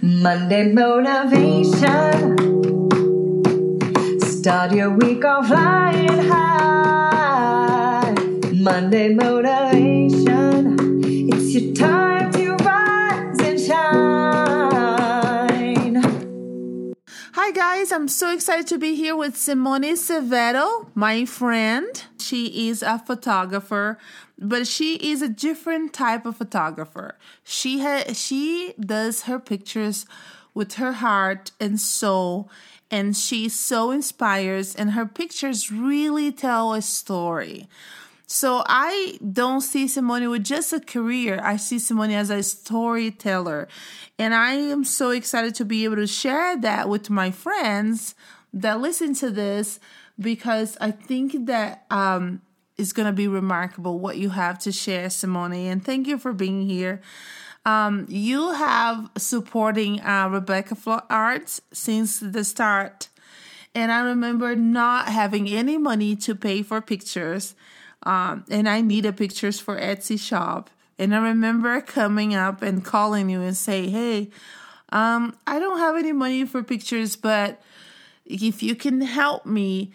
Monday motivation. Start your week off flying high. Monday motivation. It's your time Hi, guys. I'm so excited to be here with Simone Severo, my friend. She is a photographer, but she is a different type of photographer. She ha- she does her pictures with her heart and soul, and she so inspires, and her pictures really tell a story. So I don't see Simone with just a career. I see Simone as a storyteller. And I am so excited to be able to share that with my friends that listen to this because I think that um it's going to be remarkable what you have to share, Simone. And thank you for being here. Um, you have supporting uh, Rebecca Flo Arts since the start. And I remember not having any money to pay for pictures um, and I needed pictures for Etsy shop. And I remember coming up and calling you and say, "Hey, um, I don't have any money for pictures, but if you can help me."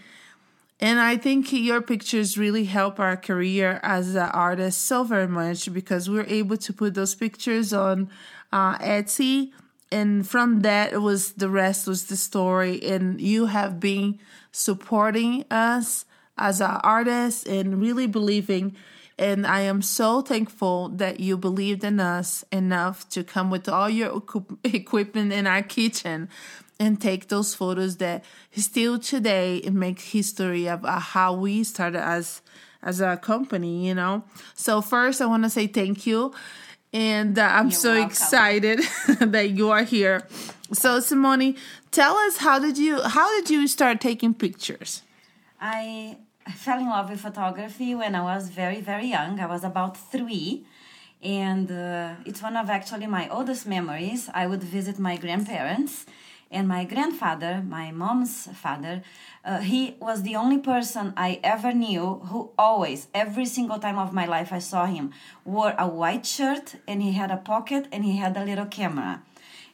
And I think your pictures really help our career as an artist so very much because we're able to put those pictures on uh, Etsy. And from that, it was the rest was the story. And you have been supporting us as an artist and really believing. And I am so thankful that you believed in us enough to come with all your equipment in our kitchen and take those photos that still today make history of uh, how we started as as a company you know so first i want to say thank you and uh, i'm You're so welcome. excited that you are here so simone tell us how did you how did you start taking pictures I fell in love with photography when I was very, very young. I was about three. And uh, it's one of actually my oldest memories. I would visit my grandparents and my grandfather, my mom's father, uh, he was the only person I ever knew who always, every single time of my life I saw him, wore a white shirt and he had a pocket and he had a little camera.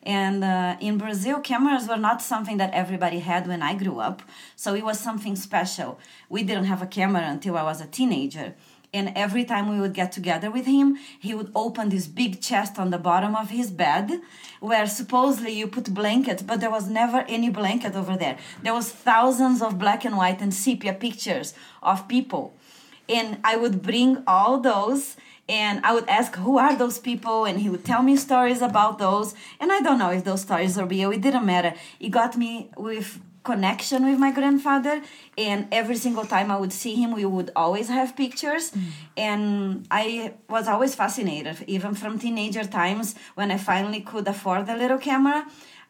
And uh, in Brazil, cameras were not something that everybody had when I grew up. So it was something special. We didn't have a camera until I was a teenager. And every time we would get together with him, he would open this big chest on the bottom of his bed where supposedly you put blankets, but there was never any blanket over there. There was thousands of black and white and sepia pictures of people. And I would bring all those and I would ask who are those people? And he would tell me stories about those. And I don't know if those stories are real. It didn't matter. It got me with connection with my grandfather. And every single time I would see him we would always have pictures. Mm. and I was always fascinated. Even from teenager times when I finally could afford a little camera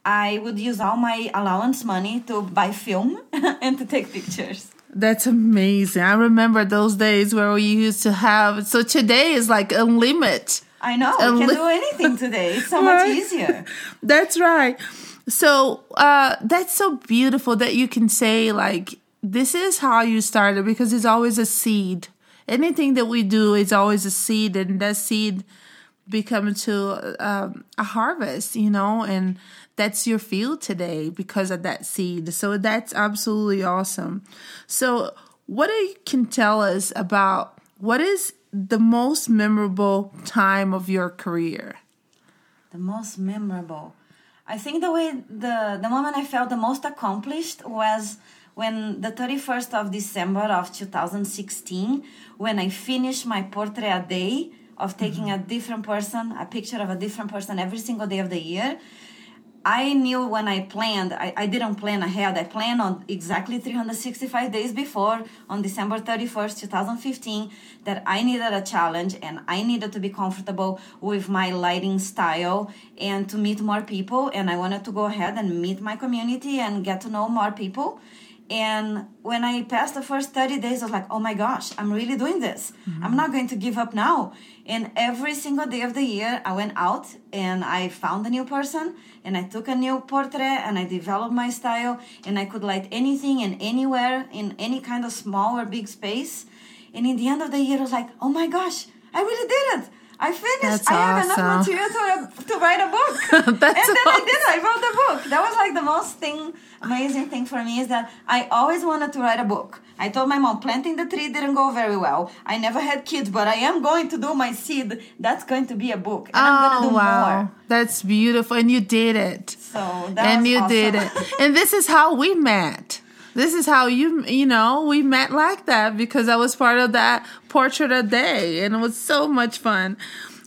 I would use all my allowance money to buy film and to take pictures that's amazing. I remember those days where we used to have. So today is like a limit. I know. Unli- we can do anything today. It's so right? much easier. That's right. So uh, that's so beautiful that you can say like this is how you started because it's always a seed. Anything that we do is always a seed, and that seed become to um, a harvest, you know, and that's your field today because of that seed. So that's absolutely awesome. So, what you can tell us about what is the most memorable time of your career? The most memorable. I think the way the the moment I felt the most accomplished was when the 31st of December of 2016 when I finished my portrait a day of taking mm-hmm. a different person, a picture of a different person every single day of the year I knew when I planned, I, I didn't plan ahead. I planned on exactly 365 days before, on December 31st, 2015, that I needed a challenge and I needed to be comfortable with my lighting style and to meet more people. And I wanted to go ahead and meet my community and get to know more people. And when I passed the first 30 days, I was like, oh my gosh, I'm really doing this. Mm-hmm. I'm not going to give up now. And every single day of the year, I went out and I found a new person and I took a new portrait and I developed my style and I could light anything and anywhere in any kind of small or big space. And in the end of the year, I was like, oh my gosh, I really did it. I finished. That's I have enough material to, to write a book. That's and then I did. I wrote the book. That was like the most thing, amazing thing for me is that I always wanted to write a book. I told my mom planting the tree didn't go very well. I never had kids, but I am going to do my seed. That's going to be a book, and I'm oh gonna do oh, wow, more. that's beautiful, and you did it. So that and you awesome. did it. And this is how we met. This is how you you know we met like that because I was part of that portrait a day, and it was so much fun.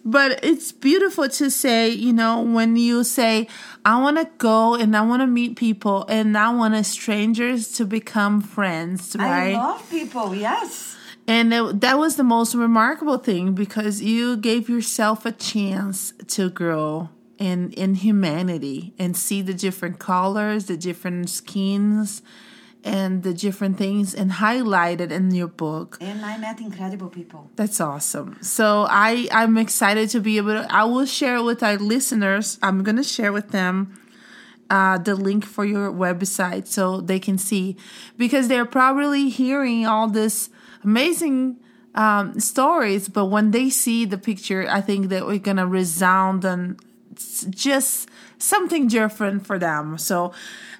But it's beautiful to say, you know, when you say, I want to go and I want to meet people and I want strangers to become friends, right? I love people. Yes. And it, that was the most remarkable thing because you gave yourself a chance to grow in in humanity and see the different colors, the different skins, and the different things, and highlighted in your book. And I met incredible people. That's awesome. So I I'm excited to be able to. I will share it with our listeners. I'm gonna share with them uh, the link for your website so they can see because they're probably hearing all this amazing um, stories, but when they see the picture, I think that we're gonna resound and just something different for them. So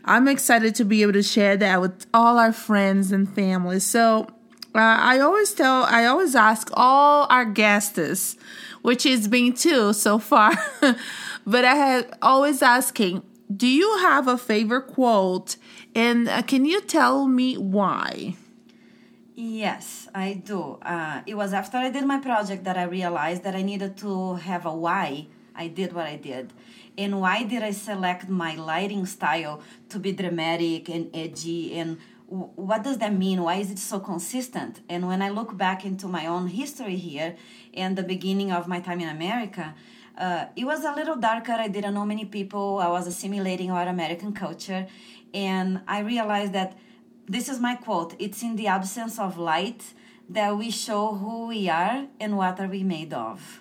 I'm excited to be able to share that with all our friends and family. So uh, I always tell, I always ask all our guests, which has been two so far, but I have always asking, do you have a favorite quote? And uh, can you tell me why? Yes, I do. Uh, it was after I did my project that I realized that I needed to have a why I did what I did. And why did I select my lighting style to be dramatic and edgy? And what does that mean? Why is it so consistent? And when I look back into my own history here and the beginning of my time in America, uh, it was a little darker. I didn't know many people. I was assimilating our American culture. And I realized that this is my quote it's in the absence of light that we show who we are and what are we made of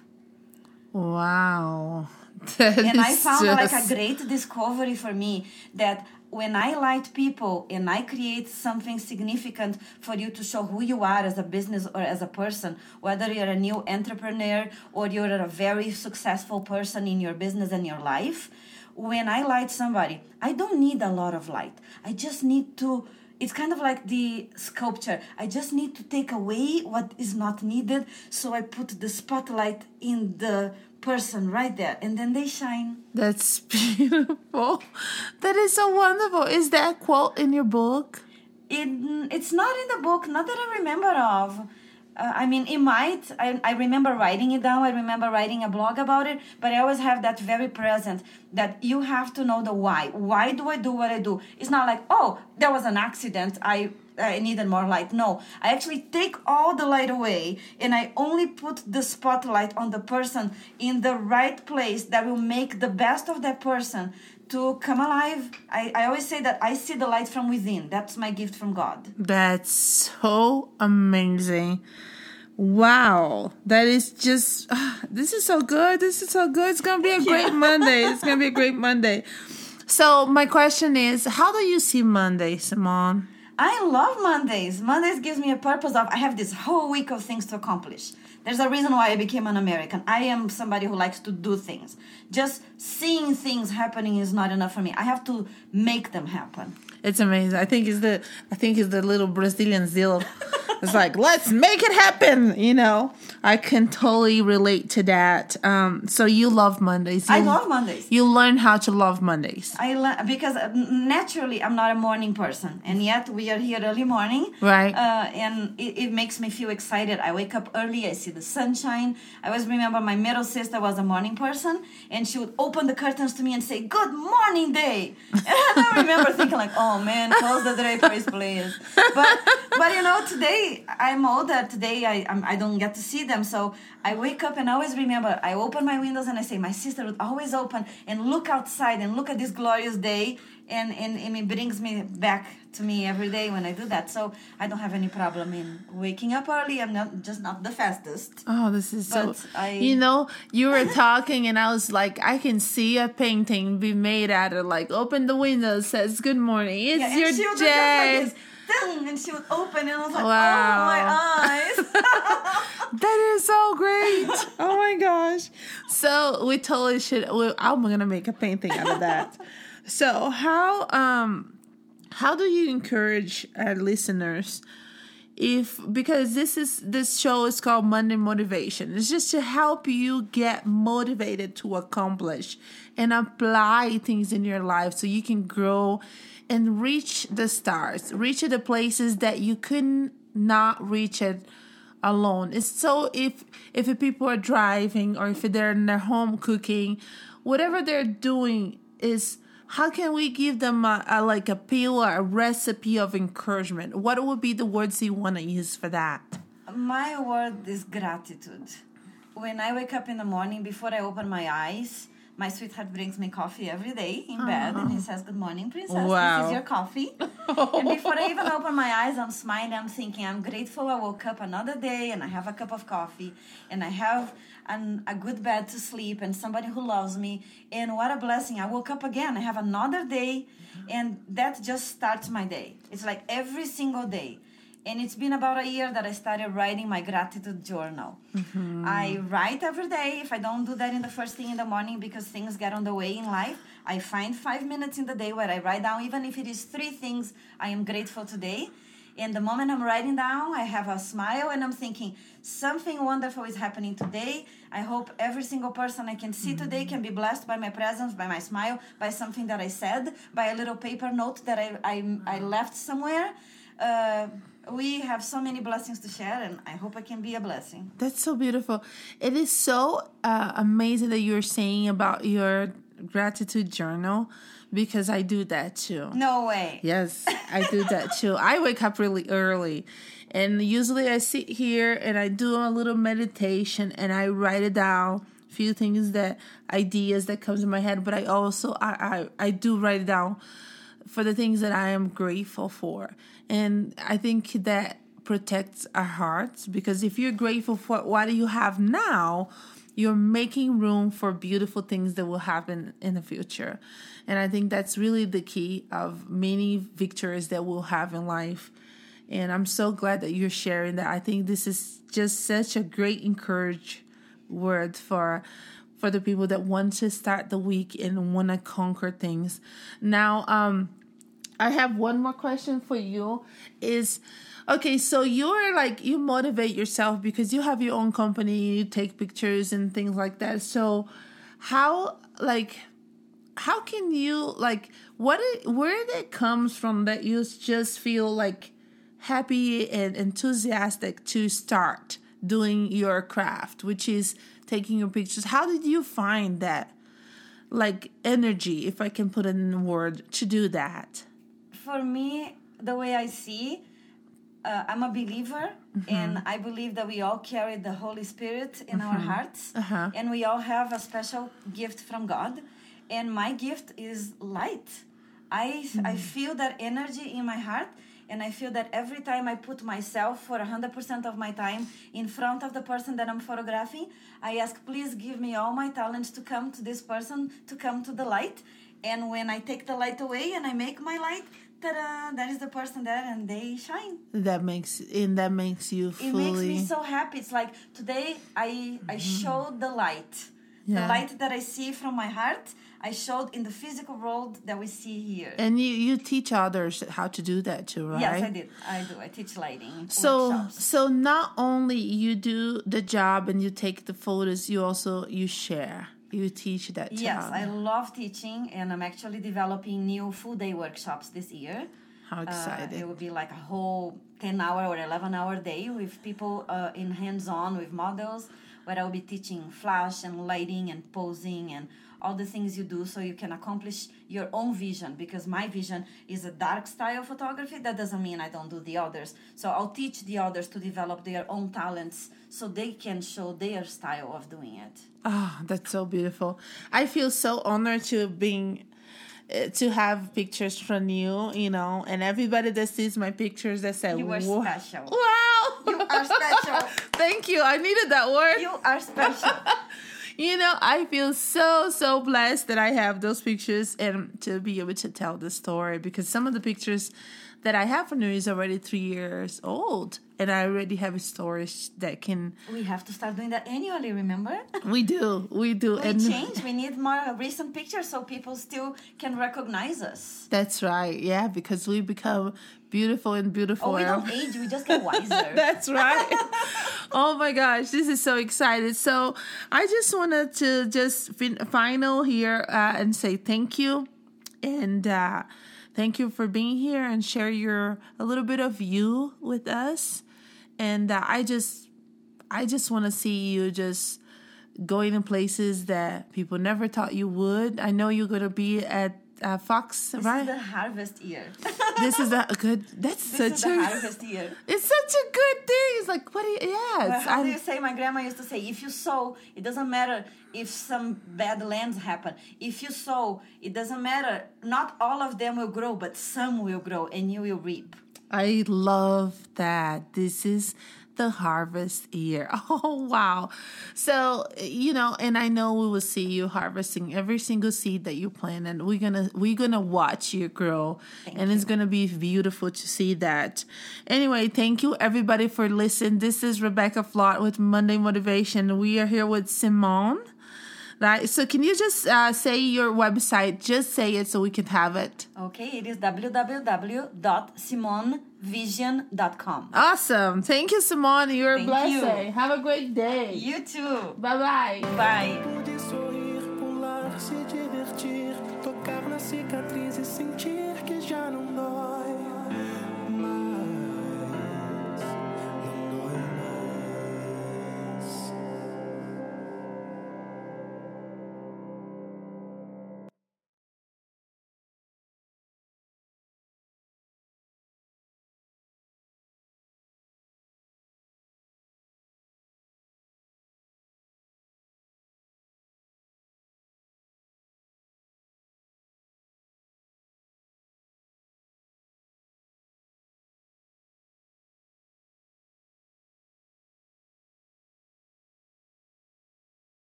Wow. That and i found like a great discovery for me that when i light people and i create something significant for you to show who you are as a business or as a person whether you're a new entrepreneur or you're a very successful person in your business and your life when i light somebody i don't need a lot of light i just need to it's kind of like the sculpture. I just need to take away what is not needed, so I put the spotlight in the person right there, and then they shine. That's beautiful. That is so wonderful. Is that quote in your book? It, it's not in the book, not that I remember of. Uh, I mean, it might. I, I remember writing it down. I remember writing a blog about it, but I always have that very present that you have to know the why. Why do I do what I do? It's not like, oh, there was an accident. I I needed more light. No, I actually take all the light away and I only put the spotlight on the person in the right place that will make the best of that person to come alive. I, I always say that I see the light from within. That's my gift from God. That's so amazing. Wow. That is just, ah, this is so good. This is so good. It's going to be a great Monday. It's going to be a great Monday. So, my question is how do you see Monday, Simone? I love Mondays. Mondays gives me a purpose of I have this whole week of things to accomplish. There's a reason why I became an American. I am somebody who likes to do things. Just seeing things happening is not enough for me. I have to make them happen. It's amazing. I think it's the I think it's the little Brazilian zeal. It's like let's make it happen. You know, I can totally relate to that. Um, so you love Mondays. You, I love Mondays. You learn how to love Mondays, I le- because uh, naturally I'm not a morning person, and yet we are here early morning, right? Uh, and it, it makes me feel excited. I wake up early, I see the sunshine. I always remember my middle sister was a morning person, and she would open the curtains to me and say, "Good morning, day." And I remember thinking like, "Oh man, close the draperies, please." But but you know, today I'm older. Today I I'm, I don't get to see them, so I wake up and I always remember. I open my windows and I say, my sister would always open and look outside and look at this glorious day. And, and, and it brings me back to me every day when I do that. So I don't have any problem in waking up early. I'm not just not the fastest. Oh, this is so. But I- You know, you were talking, and I was like, I can see a painting be made out of like, open the window, says good morning. It's Yeah, your she'll just like day. This. ding, and she would open, and I was like, Wow. oh my eyes. That is so great. Oh my gosh. So we totally should we, I'm gonna make a painting out of that. so how um how do you encourage our listeners if because this is this show is called Monday Motivation. It's just to help you get motivated to accomplish and apply things in your life so you can grow and reach the stars, reach the places that you couldn't not reach it alone. It's so if if people are driving or if they're in their home cooking, whatever they're doing is how can we give them a, a like a pill or a recipe of encouragement? What would be the words you want to use for that? My word is gratitude. When I wake up in the morning, before I open my eyes, my sweetheart brings me coffee every day in ah. bed and he says, Good morning, princess. This is your coffee. and before I even open my eyes, I'm smiling. I'm thinking, I'm grateful I woke up another day and I have a cup of coffee and I have an, a good bed to sleep and somebody who loves me. And what a blessing. I woke up again. I have another day and that just starts my day. It's like every single day. And it's been about a year that I started writing my gratitude journal. Mm-hmm. I write every day. If I don't do that in the first thing in the morning because things get on the way in life, I find five minutes in the day where I write down, even if it is three things I am grateful today. And the moment I'm writing down, I have a smile and I'm thinking, something wonderful is happening today. I hope every single person I can see today mm-hmm. can be blessed by my presence, by my smile, by something that I said, by a little paper note that I, I, I mm-hmm. left somewhere. Uh, we have so many blessings to share, and I hope I can be a blessing. That's so beautiful. It is so uh, amazing that you're saying about your gratitude journal because I do that too. No way. Yes, I do that too. I wake up really early. And usually I sit here and I do a little meditation and I write it down a few things that ideas that comes in my head, but I also I, I, I do write it down for the things that I am grateful for. And I think that protects our hearts because if you're grateful for what you have now, you're making room for beautiful things that will happen in the future. And I think that's really the key of many victories that we'll have in life. And I'm so glad that you're sharing that. I think this is just such a great encourage word for for the people that want to start the week and want to conquer things. Now, um I have one more question for you is okay, so you're like you motivate yourself because you have your own company, you take pictures and things like that. So how like how can you like what it, where it comes from that you just feel like happy and enthusiastic to start doing your craft, which is taking your pictures. How did you find that like energy, if I can put it in a word, to do that? For me, the way I see, uh, I'm a believer, and I believe that we all carry the Holy Spirit in our hearts, Uh-huh. and we all have a special gift from God. And my gift is light. I I feel that energy in my heart, and I feel that every time I put myself for 100% of my time in front of the person that I'm photographing, I ask, please give me all my talents to come to this person, to come to the light. And when I take the light away and I make my light, ta-da, that is the person there and they shine. That makes and that makes you It makes me so happy. It's like today I I mm-hmm. showed the light. Yeah. The light that I see from my heart, I showed in the physical world that we see here. and you you teach others how to do that too, right? Yes, I did. I do. I teach lighting. So workshops. so not only you do the job and you take the photos, you also you share. You teach that Yes, I love teaching, and I'm actually developing new full day workshops this year. How Uh, excited. it will be like a whole 10 hour or 11 hour day with people uh, in hands on with models, where I'll be teaching flash and lighting and posing and all the things you do so you can accomplish your own vision. Because my vision is a dark style photography. That doesn't mean I don't do the others. So I'll teach the others to develop their own talents so they can show their style of doing it. Oh, that's so beautiful. I feel so honored to being uh, to have pictures from you, you know, and everybody that sees my pictures that say, You are "Wow." special. Wow. You are special. Thank you. I needed that word. You are special. You know, I feel so, so blessed that I have those pictures and to be able to tell the story because some of the pictures that I have for New is already three years old, and I already have a storage that can. We have to start doing that annually, remember? We do, we do, We and change. We need more recent pictures so people still can recognize us. that's right. Yeah, because we become beautiful and beautiful. Oh, we don't age, we just get wiser. That's right. oh my gosh, this is so excited. So I just wanted to just fin- final here uh, and say thank you, and uh, thank you for being here and share your a little bit of you with us. And uh, I just, I just want to see you just going in places that people never thought you would. I know you're gonna be at uh, Fox, This right? is the harvest year. this is a good. That's this such a. harvest year. It's such a good thing. It's like what? Do you, yes, Well, how do I'm- you say? My grandma used to say, if you sow, it doesn't matter if some bad lands happen. If you sow, it doesn't matter. Not all of them will grow, but some will grow, and you will reap. I love that. This is the harvest year. Oh wow. So, you know, and I know we will see you harvesting every single seed that you plant and we're going to we're going to watch you grow and it's going to be beautiful to see that. Anyway, thank you everybody for listening. This is Rebecca Flott with Monday Motivation. We are here with Simone. Right? So, can you just uh, say your website? Just say it so we can have it. Okay, it is www.simonevision.com. Awesome. Thank you, Simone. You're Thank a blessing. you. Have a great day. You too. Bye bye. Bye.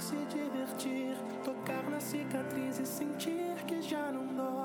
se divertir, tocar na cicatriz e sentir que já não dói.